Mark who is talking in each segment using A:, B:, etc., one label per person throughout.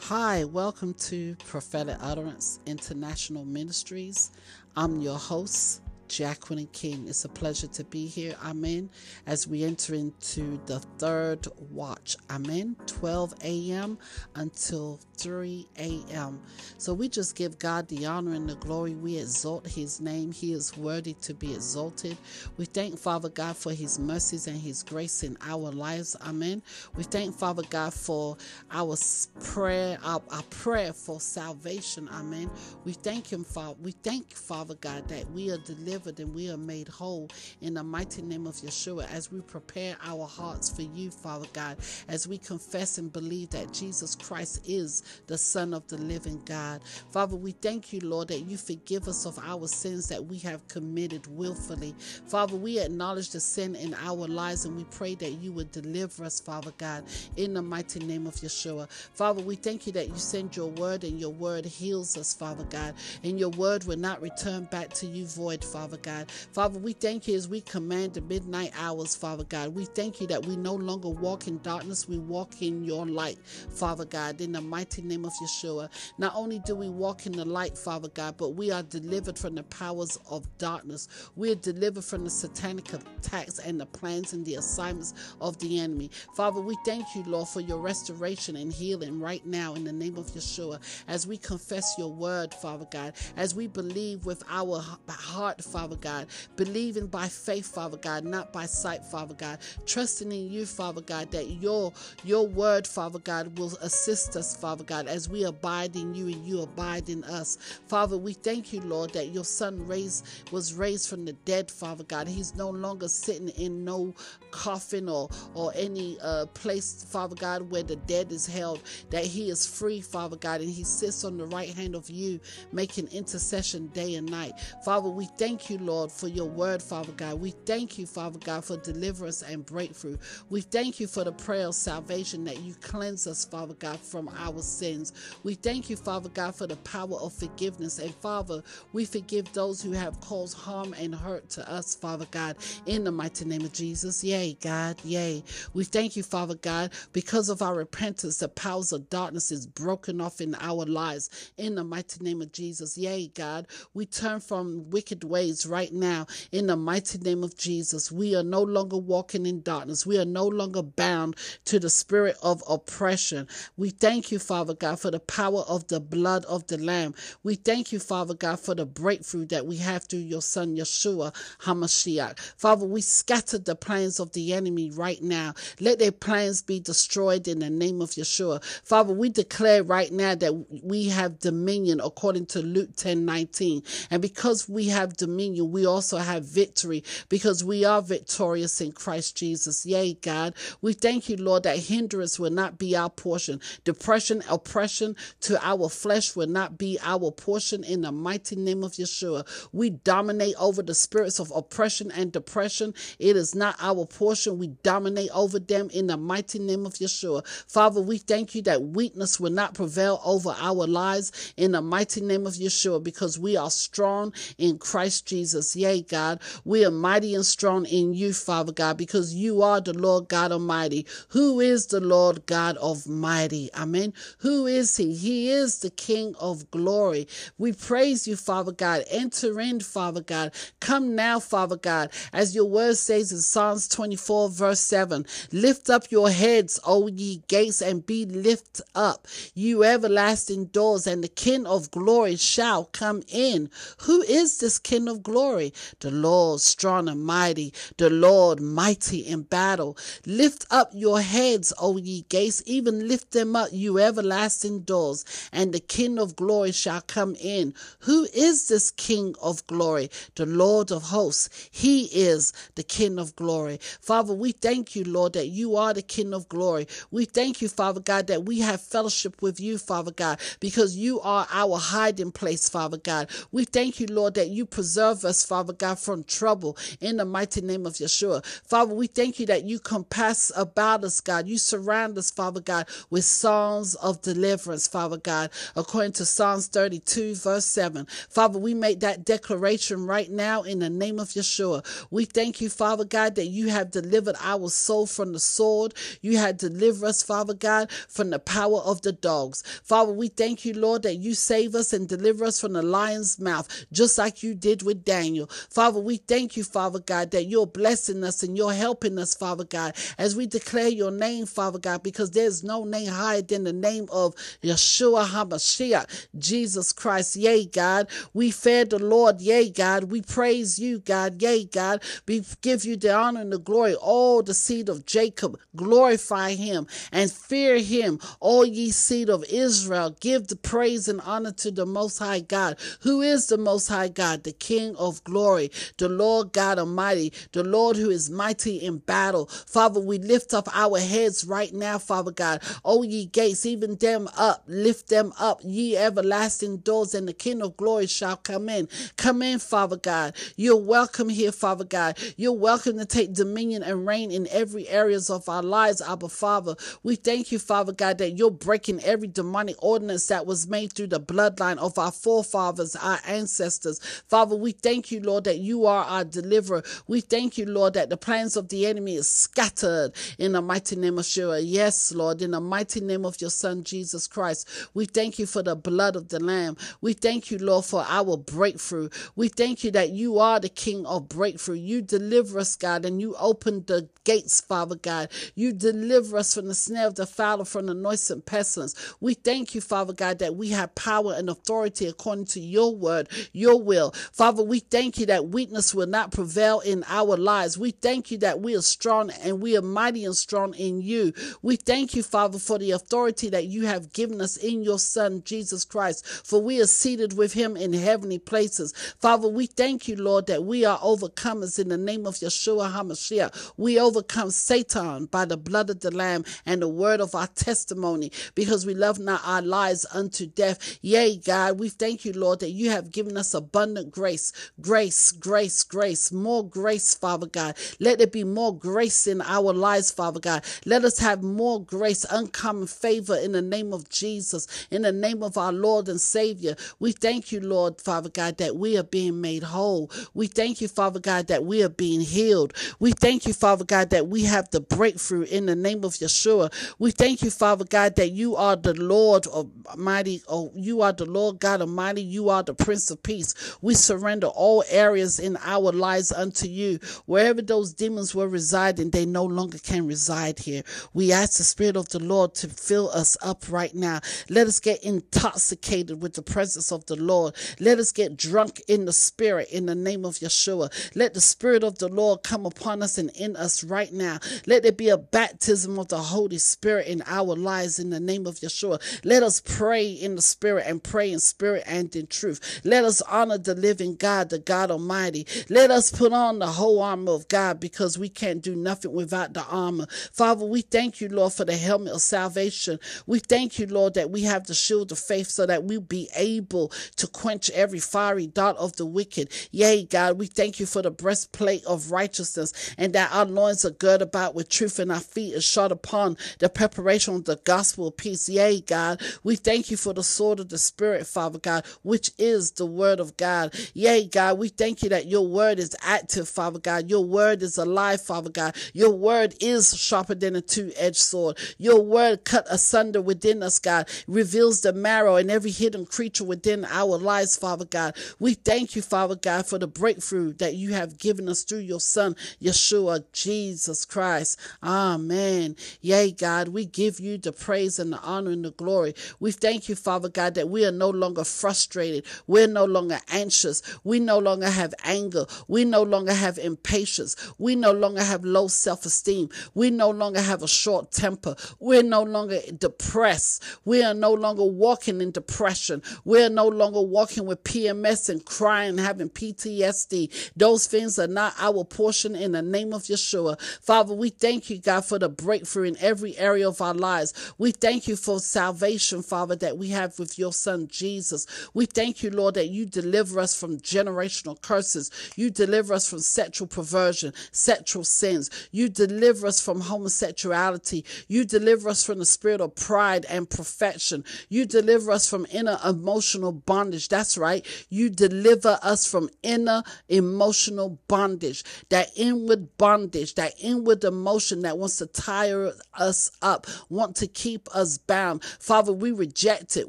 A: Hi, welcome to Prophetic Utterance International Ministries. I'm your host, Jacqueline King. It's a pleasure to be here. Amen. As we enter into the third watch. Amen. 12 a.m. until 3 a.m. So we just give God the honor and the glory. We exalt his name. He is worthy to be exalted. We thank Father God for his mercies and his grace in our lives. Amen. We thank Father God for our prayer, our, our prayer for salvation. Amen. We thank him, Father. We thank Father God that we are delivered and we are made whole in the mighty name of Yeshua as we prepare our hearts for you, Father God, as we confess and believe that Jesus Christ is the Son of the living God. Father, we thank you, Lord, that you forgive us of our sins that we have committed willfully. Father, we acknowledge the sin in our lives and we pray that you would deliver us, Father God, in the mighty name of Yeshua. Father, we thank you that you send your word and your word heals us, Father God, and your word will not return back to you void, Father God. Father, we thank you as we command the midnight hours, Father God. We thank you that we no longer walk in darkness, we walk in your light, Father God, in the mighty name of Yeshua. Not only do we walk in the light, Father God, but we are delivered from the powers of darkness. We are delivered from the satanic attacks and the plans and the assignments of the enemy. Father, we thank you, Lord, for your restoration and healing right now in the name of Yeshua as we confess your word, Father God, as we believe with our heart, Father God, believing by faith, Father God, not by sight, Father God, trusting in you, Father God, that your your word, Father God, will assist us, Father God as we abide in you and you abide in us. Father, we thank you, Lord, that your son raised was raised from the dead, Father God. He's no longer sitting in no coffin or or any uh, place, Father God, where the dead is held, that he is free, Father God, and he sits on the right hand of you, making intercession day and night. Father, we thank you, Lord, for your word, Father God. We thank you, Father God, for deliverance and breakthrough. We thank you for the prayer of salvation that you cleanse us, Father God, from our sins. We thank you, Father God, for the power of forgiveness. And Father, we forgive those who have caused harm and hurt to us, Father God, in the mighty name of Jesus. Yea, God, yea. We thank you, Father God, because of our repentance, the powers of darkness is broken off in our lives, in the mighty name of Jesus. Yea, God, we turn from wicked ways right now, in the mighty name of Jesus. We are no longer walking in darkness. We are no longer bound to the spirit of oppression. We thank you, Father God, for the power of the blood of the Lamb. We thank you, Father God, for the breakthrough that we have through your Son, Yeshua HaMashiach. Father, we scatter the plans of the enemy right now. Let their plans be destroyed in the name of Yeshua. Father, we declare right now that we have dominion according to Luke 10 19. And because we have dominion, we also have victory because we are victorious in Christ Jesus. Yea, God, we thank you, Lord, that hindrance will not be our portion. Depression, oppression to our flesh will not be our portion in the mighty name of Yeshua. We dominate over the spirits of oppression and depression. It is not our portion. We dominate over them in the mighty name of Yeshua. Father, we thank you that weakness will not prevail over our lives in the mighty name of Yeshua because we are strong in Christ Jesus. Yea, God, we are mighty and strong in you, Father God, because you are the Lord God Almighty. Who is the Lord God Almighty? Amen. Who is he? He is the King of glory. We praise you, Father God. Enter in, Father God. Come now, Father God, as your word says in Psalms 24, verse 7. Lift up your heads, O ye gates, and be lifted up, you everlasting doors, and the King of glory shall come in. Who is this King of glory? The Lord strong and mighty, the Lord mighty in battle. Lift up your heads, O ye gates, even lift them up, you everlasting doors, and the King of glory shall come in. Who is this King of glory? The Lord of hosts. He is the King of glory. Father, we thank you, Lord, that you are the King of glory. We thank you, Father God, that we have fellowship with you, Father God, because you are our hiding place, Father God. We thank you, Lord, that you preserve us, Father God, from trouble in the mighty name of Yeshua. Father, we thank you that you compass about us, God. You surround us, Father God, with songs of deliverance, Father God, according to Psalms 32, verse 7. Father, we make that declaration right now in the name of Yeshua. We thank you, Father God, that you have delivered our soul from the sword. You have delivered us, Father God, from the power of the dogs. Father, we thank you, Lord, that you save us and deliver us from the lion's mouth, just like you did with Daniel. Father, we thank you, Father God, that you're blessing us and you're helping us, Father God, as we declare your name, Father God, because there's no name higher than the name of Yeshua HaMashiach, Jesus Christ. Yea, God, we fear the Lord. Yea, God, we praise you, God. Yea, God, we give you the honor and the glory. All the seed of Jacob, glorify him and fear him. All ye seed of Israel, give the praise and honor to the Most High God. Who is the Most High God? The King of glory, the Lord God Almighty, the Lord who is mighty in battle. Father, we lift up our heads right now, Father God. O ye gates, even them up, lift them up, ye everlasting doors, and the King of glory shall come in. Come in, Father God. You're welcome here, Father God. You're welcome to take dominion and reign in every areas of our lives, Abba Father. We thank you, Father God, that you're breaking every demonic ordinance that was made through the bloodline of our forefathers, our ancestors. Father, we thank you, Lord, that you are our deliverer. We thank you, Lord, that the plans of the enemy is scattered in the mighty name of Shua. Yes, Lord, in the mighty name of your Son, Jesus Christ. We thank you for the blood of the Lamb. We thank you, Lord, for our breakthrough. We thank you that you are the King of breakthrough. You deliver us, God, and you open the gates, Father God. You deliver us from the snare of the fowler, from the noisome pestilence. We thank you, Father God, that we have power and authority according to your word, your will. Father, we thank you that weakness will not prevail in our lives. We thank you that we are strong and we are mighty and strong in you. We thank you, Father, for the authority that you have given us in your Son, Jesus Christ, for we are seated with him in heavenly places. Father, we thank you, Lord, that we are overcomers in the name of Yeshua HaMashiach. We overcome Satan by the blood of the Lamb and the word of our testimony because we love not our lives unto death. Yea, God, we thank you, Lord, that you have given us abundant grace, grace, grace, grace, more grace, Father God. Let there be more grace in our lives, Father God. Let us have more grace, uncommon favor in the name of Jesus, in the name of our Lord and Savior. We thank you, Lord, Father God, that we are being made whole. We thank you, Father God, that we are being healed. We thank you, Father God, that we have the breakthrough in the name of Yeshua. We thank you, Father God, that you are the Lord Almighty. Oh, you are the Lord God Almighty. You are the Prince of Peace. We surrender all areas in our lives unto you. Wherever those demons were residing, they no longer can reside here. We ask the Spirit of the Lord to fill us up right now. Let us get intoxicated with the presence of the Lord. Let us get drunk in the Spirit in the name of Yeshua. Let the Spirit of the Lord come upon us and in us right now. Let there be a baptism of the Holy Spirit in our lives in the name of Yeshua. Let us pray in the Spirit and pray in spirit and in truth. Let us honor the living God, the God Almighty. Let us put on the whole armor of God because we can't do nothing without the armor. Father, we thank you, Lord, for the helmet of salvation. We thank you, Lord, that we have the shield of faith so that we be able to quench every fiery dart of the wicked. Yea, God, we thank you for the breastplate of righteousness and that our loins are girt about with truth and our feet are shod upon the preparation of the gospel of peace. Yea, God, we thank you for the sword of the Spirit, Father God, which is the word of God. Yea, God, we thank you that your word is active, Father God. Your word is alive, Father God. Your word is sharper than a two edged sword. Your word cut asunder within us, God, reveals the marrow and every hidden creature within our lives, Father God. We thank you, Father God, for the breakthrough that you have given us through your Son, Yeshua, Jesus Christ. Amen. Yea, God, we give you the praise and the honor and the glory. We thank you, Father God, that we are no longer frustrated. We're no longer anxious. We no longer have anger. We no longer have impatience. We no longer have low self esteem. We no longer have a short temper. We're no longer depressed. We are no longer walking in depression. We're no longer walking with PMS and crying, having PTSD. Those things are not our portion in the name of Yeshua. Father, we thank you, God, for the breakthrough in every area of our lives. We thank you for salvation, Father, that we have with your Son, Jesus. We thank you, Lord, that you deliver us from generational curses. You deliver us from sexual perversion, sexual sins. You deliver us from homosexuality. You deliver us from the spirit of pride and perfection. You deliver us from inner emotional bondage. That's right. You deliver us from inner emotional bondage, that inward bondage, that inward emotion that wants to tire us up, want to keep us bound. Father, we reject it.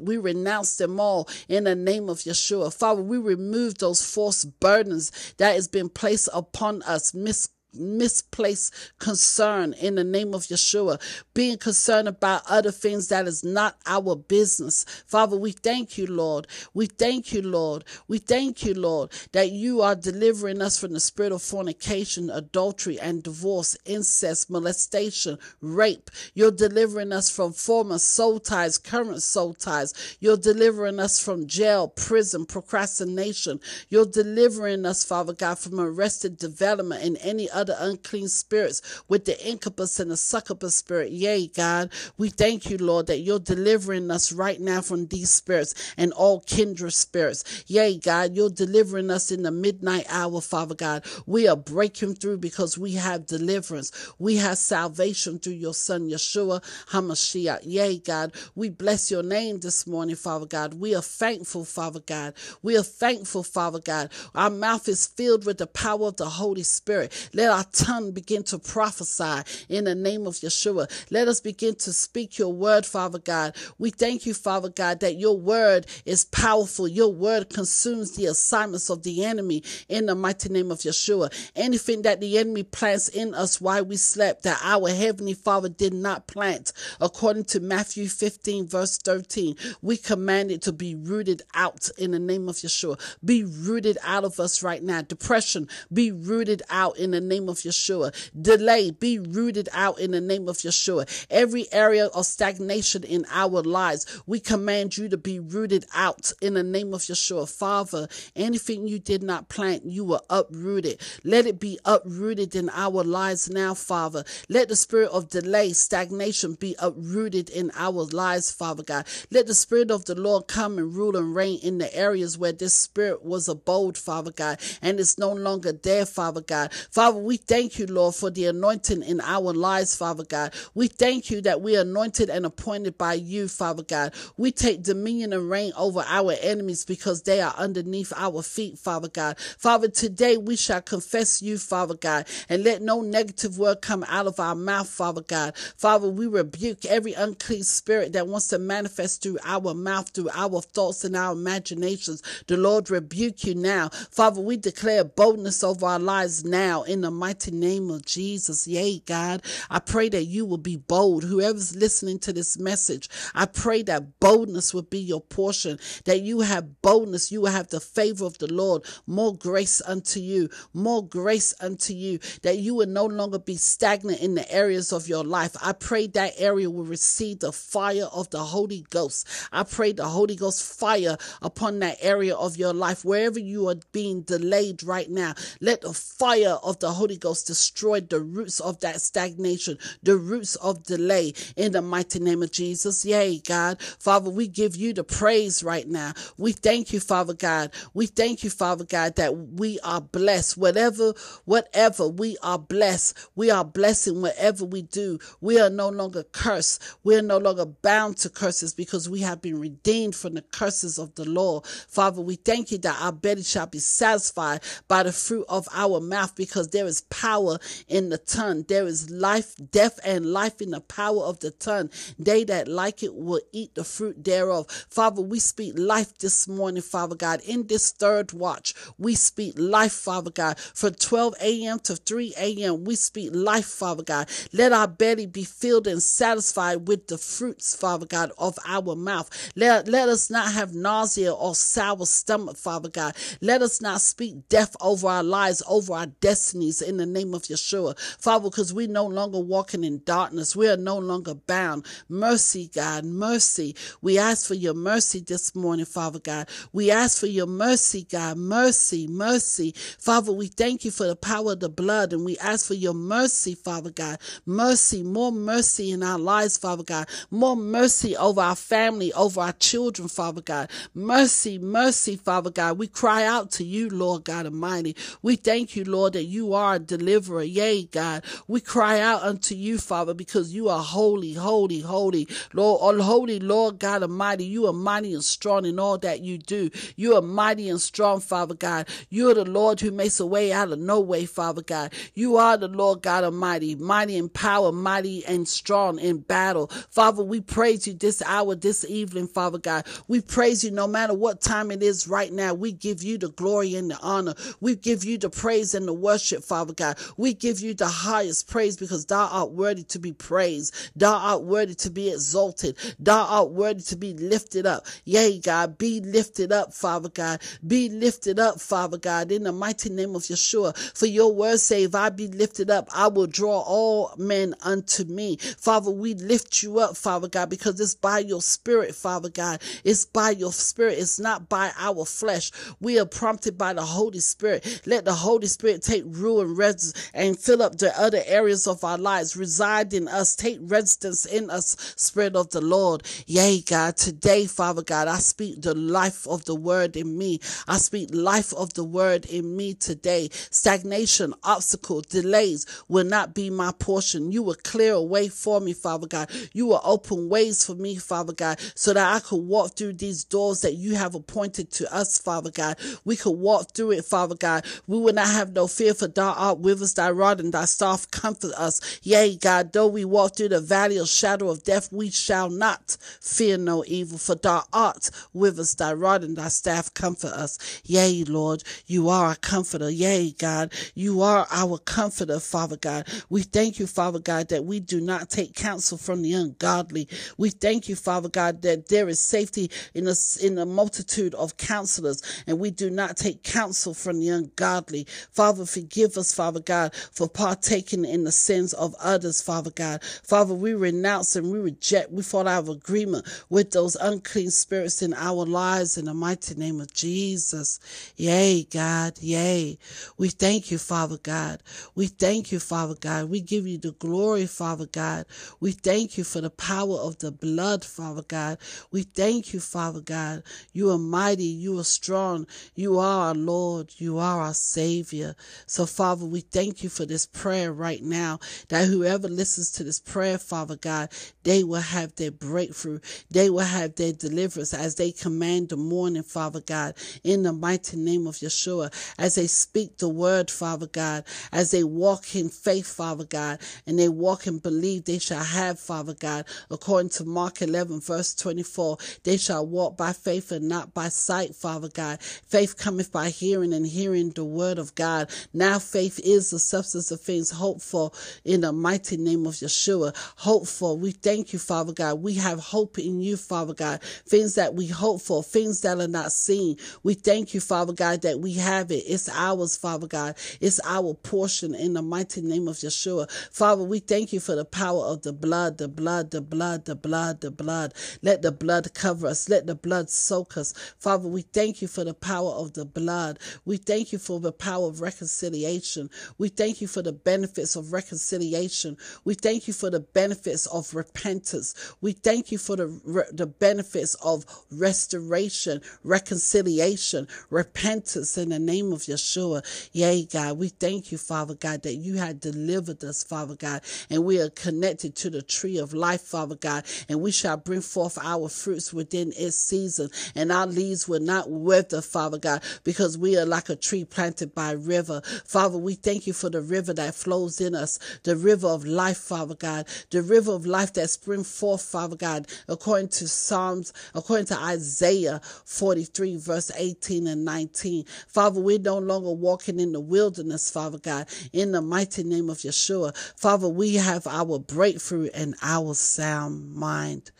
A: We renounce them all in the name of Yeshua. Father, we remove those false burdens that has been placed upon us, mis misplaced concern in the name of Yeshua, being concerned about other things that is not our business. Father, we thank you, Lord. We thank you, Lord. We thank you, Lord, that you are delivering us from the spirit of fornication, adultery, and divorce, incest, molestation, rape. You're delivering us from former soul ties, current soul ties. You're delivering us from jail, prison, procrastination. You're delivering us, Father God, from arrested development and any other the unclean spirits with the incubus and the succubus spirit. Yea, God, we thank you, Lord, that you're delivering us right now from these spirits and all kindred spirits. Yea, God, you're delivering us in the midnight hour, Father God. We are breaking through because we have deliverance. We have salvation through your Son, Yeshua HaMashiach. Yea, God, we bless your name this morning, Father God. We are thankful, Father God. We are thankful, Father God. Our mouth is filled with the power of the Holy Spirit. Let our tongue begin to prophesy in the name of Yeshua. Let us begin to speak your word, Father God. We thank you, Father God, that your word is powerful. Your word consumes the assignments of the enemy in the mighty name of Yeshua. Anything that the enemy plants in us while we slept, that our heavenly Father did not plant, according to Matthew 15, verse 13, we command it to be rooted out in the name of Yeshua. Be rooted out of us right now. Depression, be rooted out in the name name of Yeshua. Delay be rooted out in the name of Yeshua. Every area of stagnation in our lives, we command you to be rooted out in the name of Yeshua. Father, anything you did not plant, you were uprooted. Let it be uprooted in our lives now, Father. Let the spirit of delay, stagnation be uprooted in our lives, Father God. Let the spirit of the Lord come and rule and reign in the areas where this spirit was abode, Father God, and it's no longer there, Father God. Father, we thank you, Lord, for the anointing in our lives, Father God. We thank you that we are anointed and appointed by you, Father God. We take dominion and reign over our enemies because they are underneath our feet, Father God. Father, today we shall confess you, Father God, and let no negative word come out of our mouth, Father God. Father, we rebuke every unclean spirit that wants to manifest through our mouth, through our thoughts and our imaginations. The Lord rebuke you now. Father, we declare boldness over our lives now in the mighty name of Jesus. Yea, God, I pray that you will be bold. Whoever's listening to this message, I pray that boldness will be your portion, that you have boldness, you will have the favor of the Lord, more grace unto you, more grace unto you, that you will no longer be stagnant in the areas of your life. I pray that area will receive the fire of the Holy Ghost. I pray the Holy Ghost fire upon that area of your life, wherever you are being delayed right now. Let the fire of the Holy Holy Ghost destroyed the roots of that stagnation, the roots of delay in the mighty name of Jesus. Yay, God. Father, we give you the praise right now. We thank you, Father God. We thank you, Father God, that we are blessed. Whatever, whatever, we are blessed. We are blessing whatever we do. We are no longer cursed. We are no longer bound to curses because we have been redeemed from the curses of the law. Father, we thank you that our belly shall be satisfied by the fruit of our mouth because there is is power in the tongue. There is life, death, and life in the power of the tongue. They that like it will eat the fruit thereof. Father, we speak life this morning, Father God. In this third watch, we speak life, Father God. From 12 a.m. to 3 a.m., we speak life, Father God. Let our belly be filled and satisfied with the fruits, Father God, of our mouth. Let, let us not have nausea or sour stomach, Father God. Let us not speak death over our lives, over our destinies in the name of Yeshua. Father, because we're no longer walking in darkness. We are no longer bound. Mercy, God, mercy. We ask for your mercy this morning, Father God. We ask for your mercy, God. Mercy, mercy. Father, we thank you for the power of the blood and we ask for your mercy, Father God. Mercy, more mercy in our lives, Father God. More mercy over our family, over our children, Father God. Mercy, mercy, Father God. We cry out to you, Lord God Almighty. We thank you, Lord, that you are a deliverer. Yea, God. We cry out unto you, Father, because you are holy, holy, holy. Lord, holy, Lord God Almighty. You are mighty and strong in all that you do. You are mighty and strong, Father God. You are the Lord who makes a way out of no way, Father God. You are the Lord God Almighty, mighty in power, mighty and strong in battle. Father, we praise you this hour, this evening, Father God. We praise you no matter what time it is right now. We give you the glory and the honor. We give you the praise and the worship, Father God. We give you the highest praise because thou art worthy to be praised. Thou art worthy to be exalted. Thou art worthy to be lifted up. Yea, God, be lifted up, Father God. Be lifted up, Father God, in the mighty name of Yeshua. For your word say, if I be lifted up, I will draw all men unto me. Father, we lift you up, Father God, because it's by your spirit, Father God. It's by your spirit. It's not by our flesh. We are prompted by the Holy Spirit. Let the Holy Spirit take rule and res- and fill up the other areas of our lives. Reside in us. Take residence in us, Spirit of the Lord. Yea, God, today, Father God, I speak the life of the word in me. I speak life of the word in me today. Stagnation, obstacle, delays will not be my portion. You will clear a way for me, Father God. You will open ways for me, Father God, so that I could walk through these doors that you have appointed to us, Father God. We could walk through it, Father God. We will not have no fear for thou art with us, thy rod and thy staff comfort us. Yea, God, though we walk through the valley of shadow of death, we shall not fear no evil, for thou art with us, thy rod and thy staff comfort us. Yea, Lord, you are our comforter. Yea, God, you are our comforter, Father God. We thank you, Father God, that we do not take counsel from the ungodly. We thank you, Father God, that there is safety in us in a multitude of counselors, and we do not take counsel from the ungodly. Father, forgive us, Father God, for partaking in the sins of others, Father God. Father, we renounce and we reject, we fall out of agreement with those unclean spirits in our lives in the mighty name of Jesus. Yea, God, yea. We thank you, Father God. We thank you, Father God. We give you the glory, Father God. We thank you for the power of the blood, Father God. We thank you, Father God. You are mighty. You are strong. You are our Lord. You are our Savior. So, Father, we thank you for this prayer right now that whoever listens to this prayer, Father God, they will have their breakthrough. They will have their deliverance as they command the morning, Father God, in the mighty name of Yeshua, as they speak the word, Father God, as they walk in faith, Father God, and they walk and believe they shall have, Father God, according to Mark 11, verse 24. They shall walk by faith and not by sight, Father God. Faith cometh by hearing and hearing the word of God. Now faith is the substance of things hoped for in the mighty name of Yeshua. Hope for. We thank you, Father God. We have hope in you, Father God. Things that we hope for, things that are not seen. We thank you, Father God, that we have it. It's ours, Father God. It's our portion in the mighty name of Yeshua. Father, we thank you for the power of the blood, the blood, the blood, the blood, the blood. Let the blood cover us. Let the blood soak us. Father, we thank you for the power of the blood. We thank you for the power of reconciliation. We thank you for the benefits of reconciliation. We thank you for the benefits of repentance. We thank you for the, the benefits of restoration, reconciliation, repentance in the name of Yeshua. Yea, God, we thank you, Father God, that you had delivered us, Father God, and we are connected to the tree of life, Father God, and we shall bring forth our fruits within its season, and our leaves will not wither, Father God, because we are like a tree planted by a river. Father, we thank you for the river that flows in us, the river of life, Father God, the river of life that springs forth, Father God, according to Psalms, according to Isaiah 43, verse 18 and 19. Father, we're no longer walking in the wilderness, Father God, in the mighty name of Yeshua. Father, we have our breakthrough and our sound mind.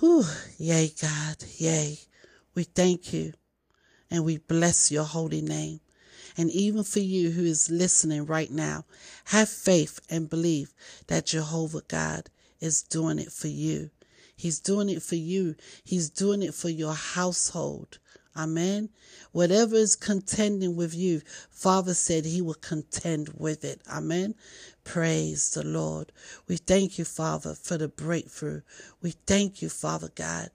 A: Whew, yay, God, yay. We thank you and we bless your holy name. And even for you who is listening right now, have faith and believe that Jehovah God is doing it for you. He's doing it for you. He's doing it for your household. Amen. Whatever is contending with you, Father said he will contend with it. Amen. Praise the Lord. We thank you, Father, for the breakthrough. We thank you, Father God.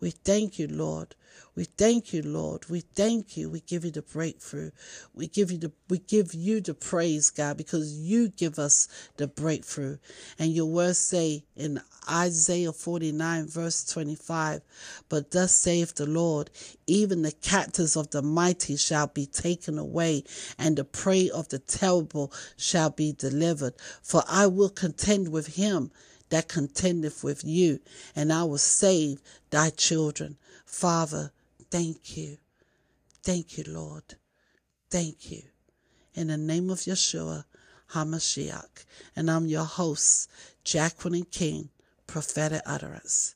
A: We thank you, Lord. We thank you, Lord. We thank you. We give you the breakthrough. We give you the we give you the praise, God, because you give us the breakthrough. And your words say in Isaiah 49, verse 25, But thus saith the Lord, even the captives of the mighty shall be taken away, and the prey of the terrible shall be delivered. For I will contend with him that contendeth with you, and I will save thy children. Father, Thank you. Thank you, Lord. Thank you. In the name of Yeshua HaMashiach. And I'm your host, Jacqueline King, Prophetic Utterance.